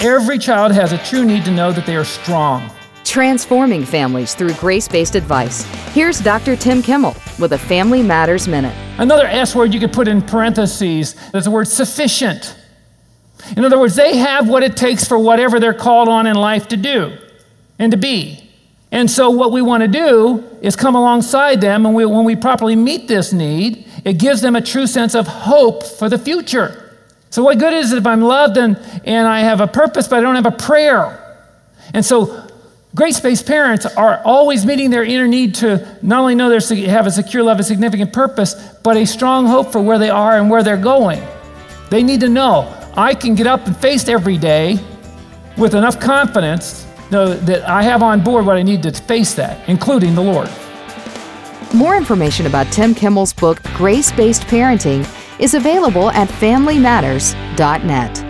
Every child has a true need to know that they are strong. Transforming families through grace based advice. Here's Dr. Tim Kimmel with a Family Matters Minute. Another S word you could put in parentheses is the word sufficient. In other words, they have what it takes for whatever they're called on in life to do and to be. And so, what we want to do is come alongside them, and we, when we properly meet this need, it gives them a true sense of hope for the future. So, what good is it if I'm loved and, and I have a purpose, but I don't have a prayer? And so, grace based parents are always meeting their inner need to not only know they have a secure love, a significant purpose, but a strong hope for where they are and where they're going. They need to know I can get up and face every day with enough confidence know that I have on board what I need to face that, including the Lord. More information about Tim Kimmel's book, Grace Based Parenting, is available at FamilyMatters.net.